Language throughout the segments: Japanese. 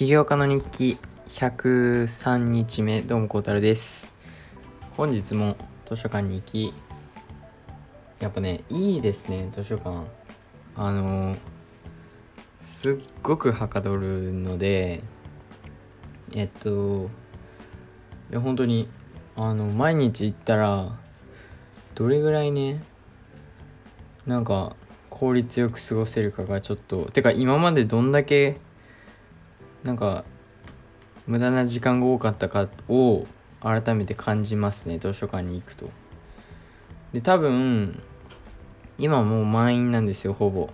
起業家の日記103日目どうもこうたるです。本日も図書館に行きやっぱねいいですね図書館。あのすっごくはかどるのでえっといや本当にあの毎日行ったらどれぐらいねなんか効率よく過ごせるかがちょっとてか今までどんだけなんか無駄な時間が多かったかを改めて感じますね図書館に行くと。で多分今もう満員なんですよほぼ。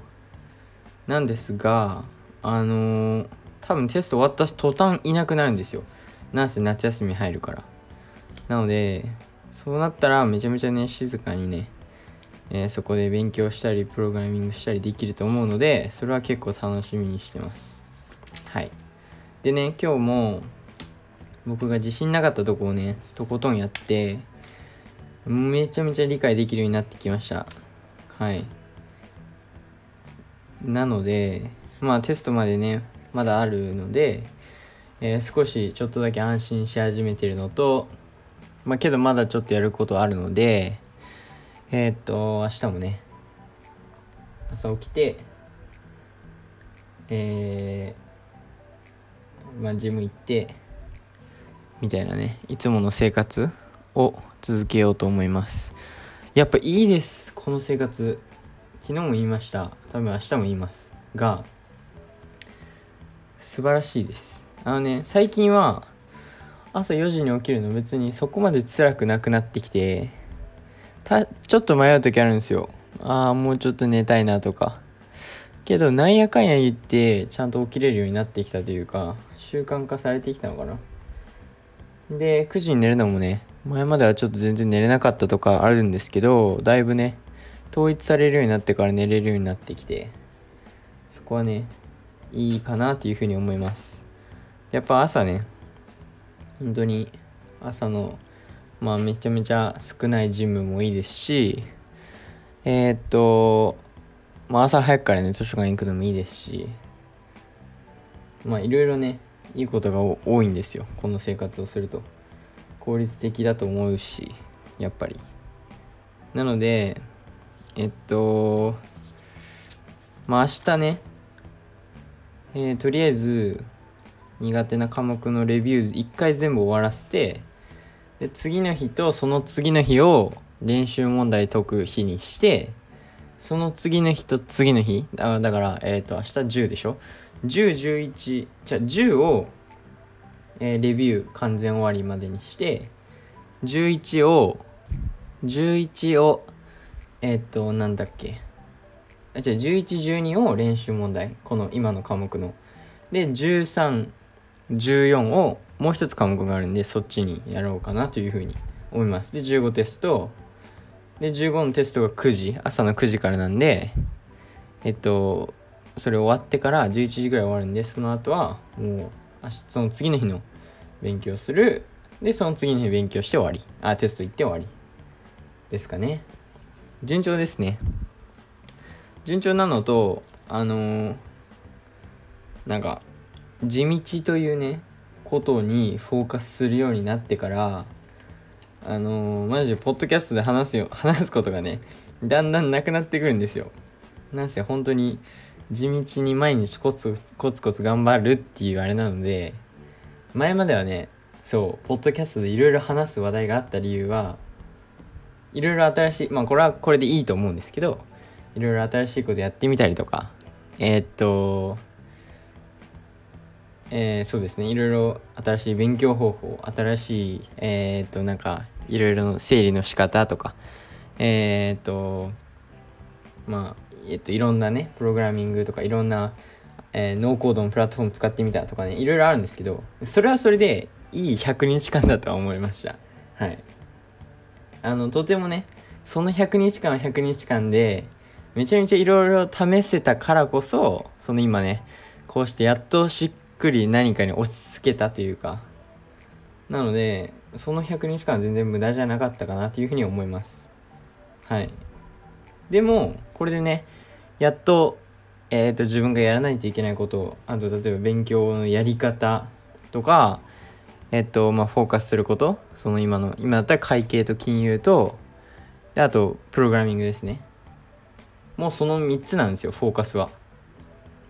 なんですがあのー、多分テスト終わった途端いなくなるんですよ。なんせ夏休み入るから。なのでそうなったらめちゃめちゃね静かにね、えー、そこで勉強したりプログラミングしたりできると思うのでそれは結構楽しみにしてます。はい。でね今日も僕が自信なかったとこをねとことんやってめちゃめちゃ理解できるようになってきました。はい。なのでまあテストまでねまだあるので、えー、少しちょっとだけ安心し始めてるのとまあけどまだちょっとやることあるのでえー、っと明日もね朝起きてえーまあ、ジム行ってみたいなねいつもの生活を続けようと思います。やっぱいいですこの生活。昨日も言いました。多分明日も言います。が素晴らしいです。あのね最近は朝4時に起きるの別にそこまで辛くなくなってきてたちょっと迷う時あるんですよ。ああもうちょっと寝たいなとか。けどなんやかんや言ってちゃんと起きれるようになってきたというか習慣化されてきたのかな。で9時に寝るのもね前まではちょっと全然寝れなかったとかあるんですけどだいぶね統一されるようになってから寝れるようになってきてそこはねいいかなっていうふうに思います。やっぱ朝ね本当に朝のまあめちゃめちゃ少ないジムもいいですしえー、っとまあ朝早くからね図書館行くのもいいですしまあいろいろねいいことが多いんですよ。この生活をすると。効率的だと思うしやっぱり。なのでえっとまあ明日ねえー、とりあえず苦手な科目のレビュー一回全部終わらせてで次の日とその次の日を練習問題解く日にしてその次の日と次の日だだからえっ、ー、と明日10でしょ？10、11、じゃあ10を、えー、レビュー完全終わりまでにして、11を、11を、えっ、ー、と、なんだっけ？あ、じゃあ11、12を練習問題。この今の科目の。で、13、14をもう一つ科目があるんで、そっちにやろうかなというふうに思います。で、15テスト。で、15のテストが9時、朝の9時からなんで、えっと、それ終わってから11時ぐらい終わるんでその後はもうその次の日の勉強する。でその次の日勉強して終わり。あテスト行って終わり。ですかね。順調ですね。順調なのとあのー、なんか地道というねことにフォーカスするようになってからあのー、マジでポッドキャストで話すよ 話すことがねだんだんなくなってくるんですよ。なんせ本当に地道に毎日コツコツコツ頑張るっていうあれなので前まではねそうポッドキャストでいろいろ話す話題があった理由はいろいろ新しいまあこれはこれでいいと思うんですけどいろいろ新しいことやってみたりとかえー、っとえー、そうですねいろいろ新しい勉強方法新しいえー、っとなんかいろいろの整理の仕方とかえっとまあえっと、いろんなね、プログラミングとかいろんな、えー、ノーコードのプラットフォーム使ってみたとかね、いろいろあるんですけど、それはそれでいい100日間だとは思いました。はい。あの、とてもね、その100日間は100日間で、めちゃめちゃいろいろ試せたからこそ、その今ね、こうしてやっとしっくり何かに落ち着けたというか、なので、その100日間全然無駄じゃなかったかなというふうに思います。はい。でも、これでね、やっとえーと、自分がやらないといけないことあと例えば勉強のやり方とかえっ、ー、とまあフォーカスすることその今の今だったら会計と金融とあとプログラミングですねもうその3つなんですよフォーカスは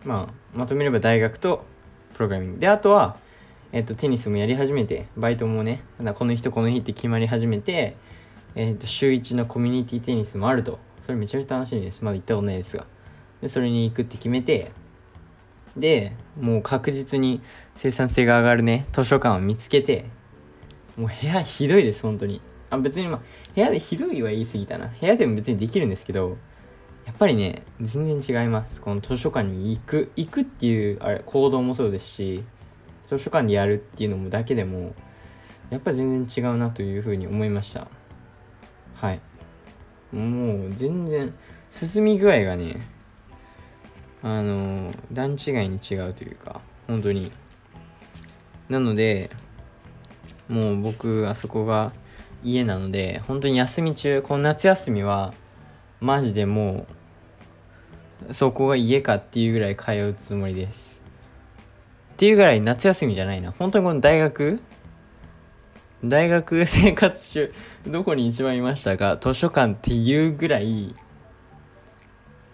まあまとめれば大学とプログラミングであとはえっ、とテニスもやり始めてバイトもねこの日とこの日って決まり始めてえっ、と週1のコミュニティテニスもあると。それめちゃめちゃ楽しみです。まだ行ったことないですが。でそれに行くって決めてでもう確実に生産性が上がるね図書館を見つけてもう部屋ひどいです本当に。あ別にまあ部屋でひどいは言い過ぎたな。部屋でも別にできるんですけどやっぱりね全然違います。この図書館に行く行くっていうあれ行動もそうですし図書館でやるっていうのもだけでもやっぱ全然違うなというふうに思いました。はい。もう全然進み具合がねあの段違いに違うというか本当に。なのでもう僕あそこが家なので本当に休み中この夏休みはマジでもうそこが家かっていうぐらい通うつもりです。っていうぐらい夏休みじゃないな。本当にこの大学？大学生活中どこに一番いましたか？図書館っていうぐらい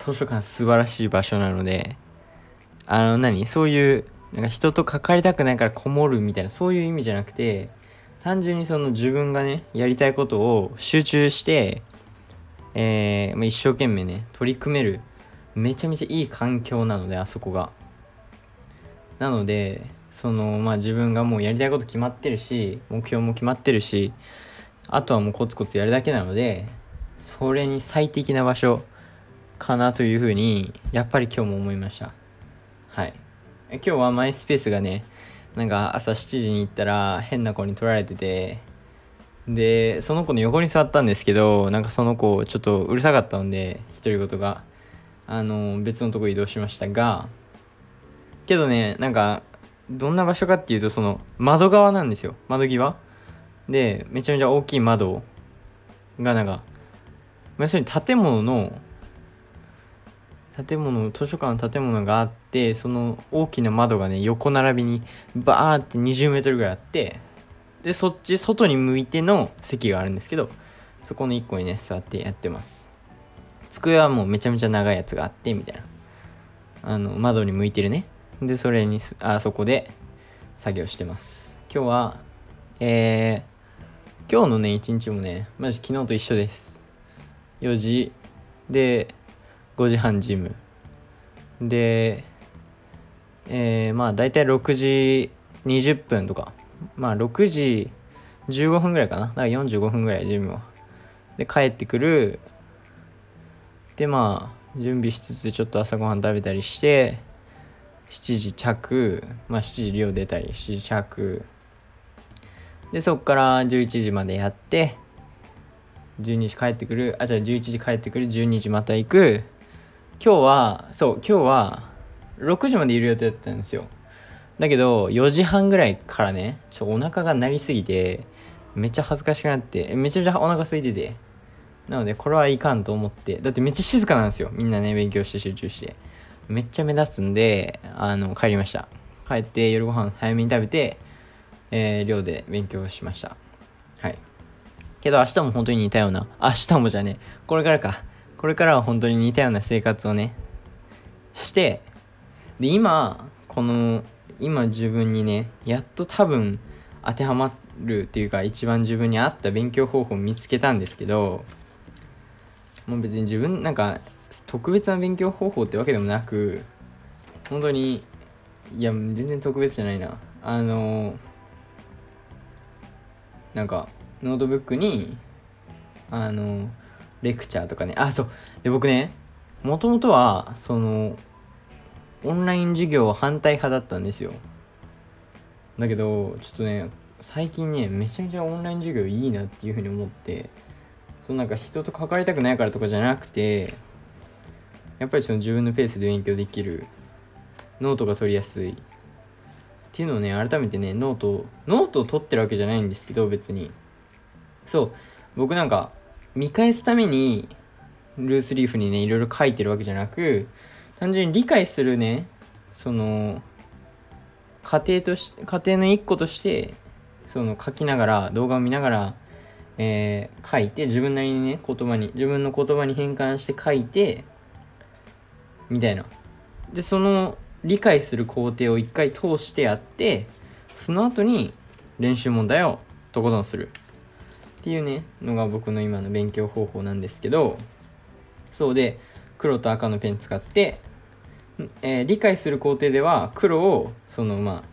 図書館素晴らしい場所なのであの何？そういうなんか人と関わりたくないからこもるみたいなそういう意味じゃなくて単純にその自分がねやりたいことを集中してえー、ま、一生懸命ね取り組めるめちゃめちゃいい環境なのであそこが。なのでそのまあ自分がもうやりたいこと決まってるし目標も決まってるしあとはもうコツコツやるだけなのでそれに最適な場所かなというふうにやっぱり今日も思いました。はい。今日はマイスペースがねなんか朝7時に行ったら変な子に取られててでその子の横に座ったんですけどなんかその子ちょっとうるさかったので独り言があの別のとこ移動しましたがけどねなんかどんな場所かっていうとその窓側なんですよ。窓際。でめちゃめちゃ大きい窓がなんか要するに建物の建物図書館の建物があってその大きな窓がね横並びにバーって20メートルぐらいあってでそっち外に向いての席があるんですけどそこの1個にね座ってやってます。机はもうめちゃめちゃ長いやつがあってみたいな。あの窓に向いてるね。でそれにあそこで作業してます。今日はえー、今日のね一日もねマジ昨日と一緒です。4時で5時半ジム。でえー、まあ大体6時20分とか。まあ6時15分ぐらいかな。だから45分ぐらいジムはで帰ってくる。でまあ準備しつつちょっと朝ごはん食べたりして7時着まあ7時寮出たり7時着。でそっから11時までやって12時帰ってくるあじゃあ11時帰ってくる12時また行く。今日はそう今日は6時までいる予定だったんですよ。だけど4時半ぐらいからねちょお腹が鳴りすぎてめっちゃ恥ずかしくなってめちゃめちゃお腹空いててなのでこれはいかんと思って。だってめっちゃ静かなんですよ。みんなね勉強して集中して。めっちゃ目立つんであの帰りました。帰って夜ご飯早めに食べてえー、寮で勉強しました。はい。けど明日も本当に似たような明日もじゃねこれからか。これからは本当に似たような生活をねしてで今この今自分にねやっと多分当てはまるっていうか一番自分に合った勉強方法を見つけたんですけどもう別に自分なんか特別な勉強方法ってわけでもなく本当にいや全然特別じゃないな。あのなんかノートブックにあのレクチャーとかね。あそう。で僕ねもともとはそのオンライン授業反対派だったんですよ。だけどちょっとね最近ねめちゃめちゃオンライン授業いいなっていうふうに思ってそのなんか人と関わりたくないからとかじゃなくてやっぱりその自分のペースで勉強できるノートが取りやすいっていうのをね改めてねノートノートを取ってるわけじゃないんですけど別に。そう。僕なんか見返すためにルースリーフにねいろいろ書いてるわけじゃなく単純に理解するねその過程とし過程の一個としてその書きながら動画を見ながら、えー、書いて自分なりにね言葉に自分の言葉に変換して書いてみたいな。でその理解する工程を一回通してやってその後に練習問題をとことんする。っていうねのが僕の今の勉強方法なんですけどそうで黒と赤のペン使って、えー、理解する工程では黒をそのまあ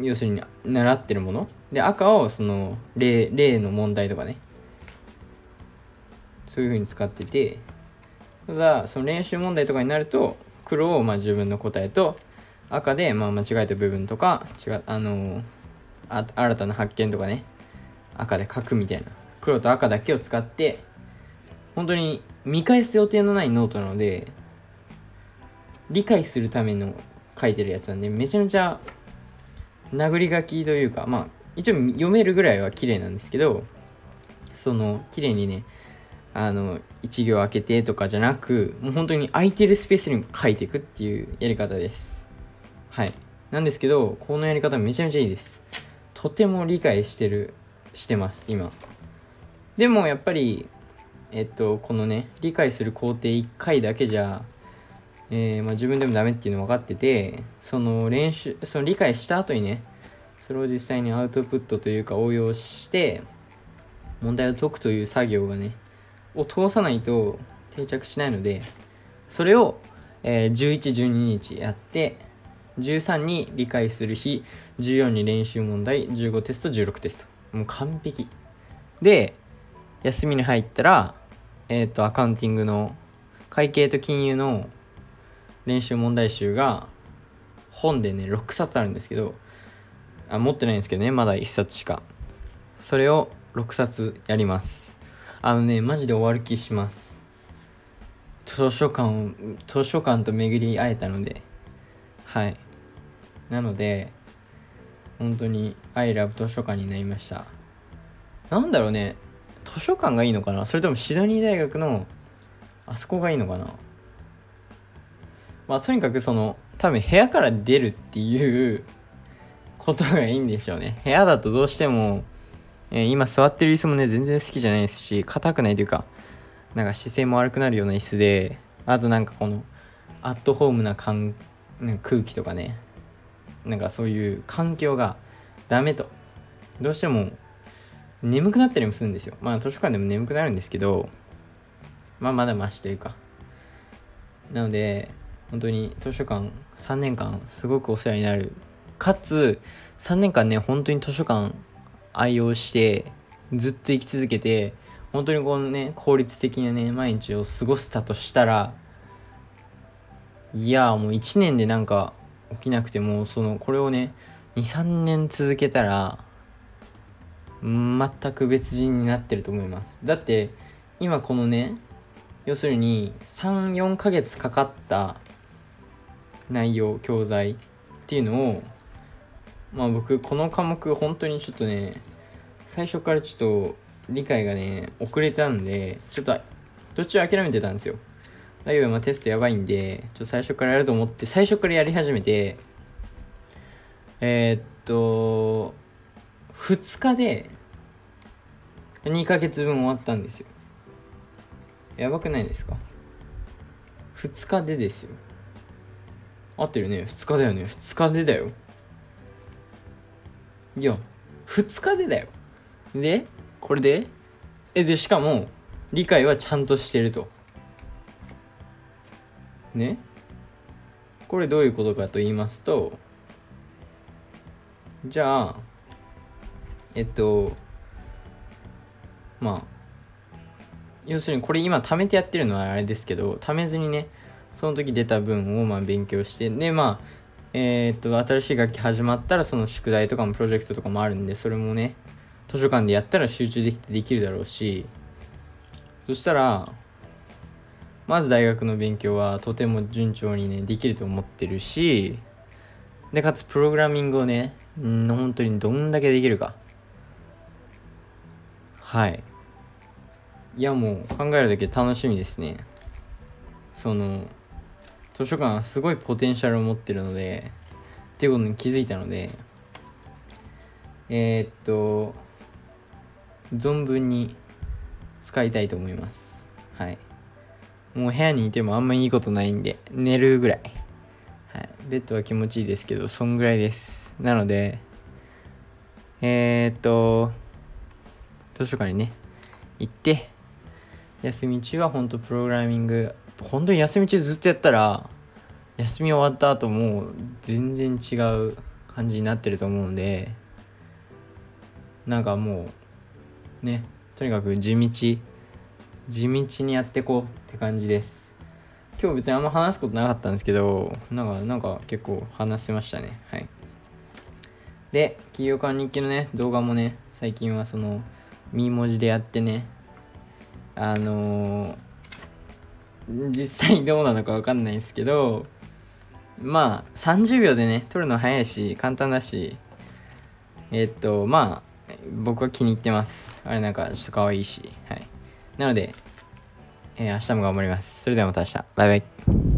要するに習ってるもの。で赤をその例例の問題とかね。そういう風に使っててただその練習問題とかになると黒をまあ自分の答えと赤でまあ間違えた部分とか違うあのあ新たな発見とかね赤で書くみたいな。黒と赤だけを使って本当に見返す予定のないノートなので理解するための書いてるやつなんでめちゃめちゃ殴り書きというかまあ一応読めるぐらいは綺麗なんですけどその綺麗にねあの1行開けてとかじゃなくもう本当に空いてるスペースに書いていくっていうやり方です。はい。なんですけどこのやり方めちゃめちゃいいです。とても理解してるしてます今。でもやっぱりえっとこのね理解する工程1回だけじゃえー、まあ、自分でもダメっていうの分かっててその練習その理解した後にねそれを実際にアウトプットというか応用して問題を解くという作業がねを通さないと定着しないのでそれを、えー、1112日やって13に理解する日14に練習問題15テスト16テスト。もう完璧。で休みに入ったらえっ、ー、とアカウンティングの会計と金融の練習問題集が本でね6冊あるんですけどあ持ってないんですけどねまだ1冊しか。それを6冊やります。あのねマジで終わる気します。図書館を図書館と巡り会えたので。はい。なので本当に I love 図書館になりました。なんだろうね。図書館がいいのかな？それともシドニー大学のあそこがいいのかな？まあとにかくその多分部屋から出るっていうことがいいんでしょうね。部屋だとどうしても、え、今座ってる椅子もね全然好きじゃないですし硬くないというかなんか姿勢も悪くなるような椅子であとなんかこのアットホームな空気とかねなんかそういう環境がダメと。どうしても眠くなったりもするんですよ。まあ図書館でも眠くなるんですけどまあまだマシというか。なので本当に図書館3年間すごくお世話になる。かつ3年間ね本当に図書館愛用してずっと生き続けて本当にこのね効率的なね毎日を過ごせたとしたらいやもう1年でなんか起きなくてもそのこれをね23年続けたら全く別人になってると思います。だって今このね要するに34ヶ月かかった内容教材っていうのをまあ僕この科目本当にちょっとね最初からちょっと理解がね遅れたんでちょっと途中諦めてたんですよ。だけどまあテストやばいんでちょっと最初からやると思って最初からやり始めてえー、っと2日で2ヶ月分終わったんですよ。やばくないですか？2日でですよ。合ってるね。2日だよね。2日でだよ。いや2日でだよ。でこれで？えでしかも理解はちゃんとしてると。ね？これどういうことかと言いますとじゃあえっとまあ要するにこれ今貯めてやってるのはあれですけど貯めずにねその時出た分をまあ勉強してでまあえー、っと新しい楽器始まったらその宿題とかもプロジェクトとかもあるんでそれもね図書館でやったら集中できてできるだろうしそしたらまず大学の勉強はとても順調にねできると思ってるしでかつプログラミングをねん本当にどんだけできるか。はい。いやもう考えるだけ楽しみですね。その図書館すごいポテンシャルを持ってるのでっていうことに気づいたのでえー、っと存分に使いたいと思います。はい。もう部屋にいてもあんまいいことないんで寝るぐらい。はい。ベッドは気持ちいいですけどそんぐらいです。なのでえー、っと図書館にね行って休み中は本当プログラミング本当に休み中ずっとやったら休み終わった後も全然違う感じになってると思うんでなんかもうねとにかく地道地道にやってこうって感じです。今日別にあんま話すことなかったんですけどなんかなんか結構話してましたね。はい。で企業間日記のね動画もね最近はそのミー文字でやってねあのー、実際どうなのか分かんないんですけどまあ30秒でね撮るの早いし簡単だしえ、っとまあ僕は気に入ってます。あれなんかちょっと可愛いしはい。なので、えー、明日も頑張ります。それではまた明日。バイバイ。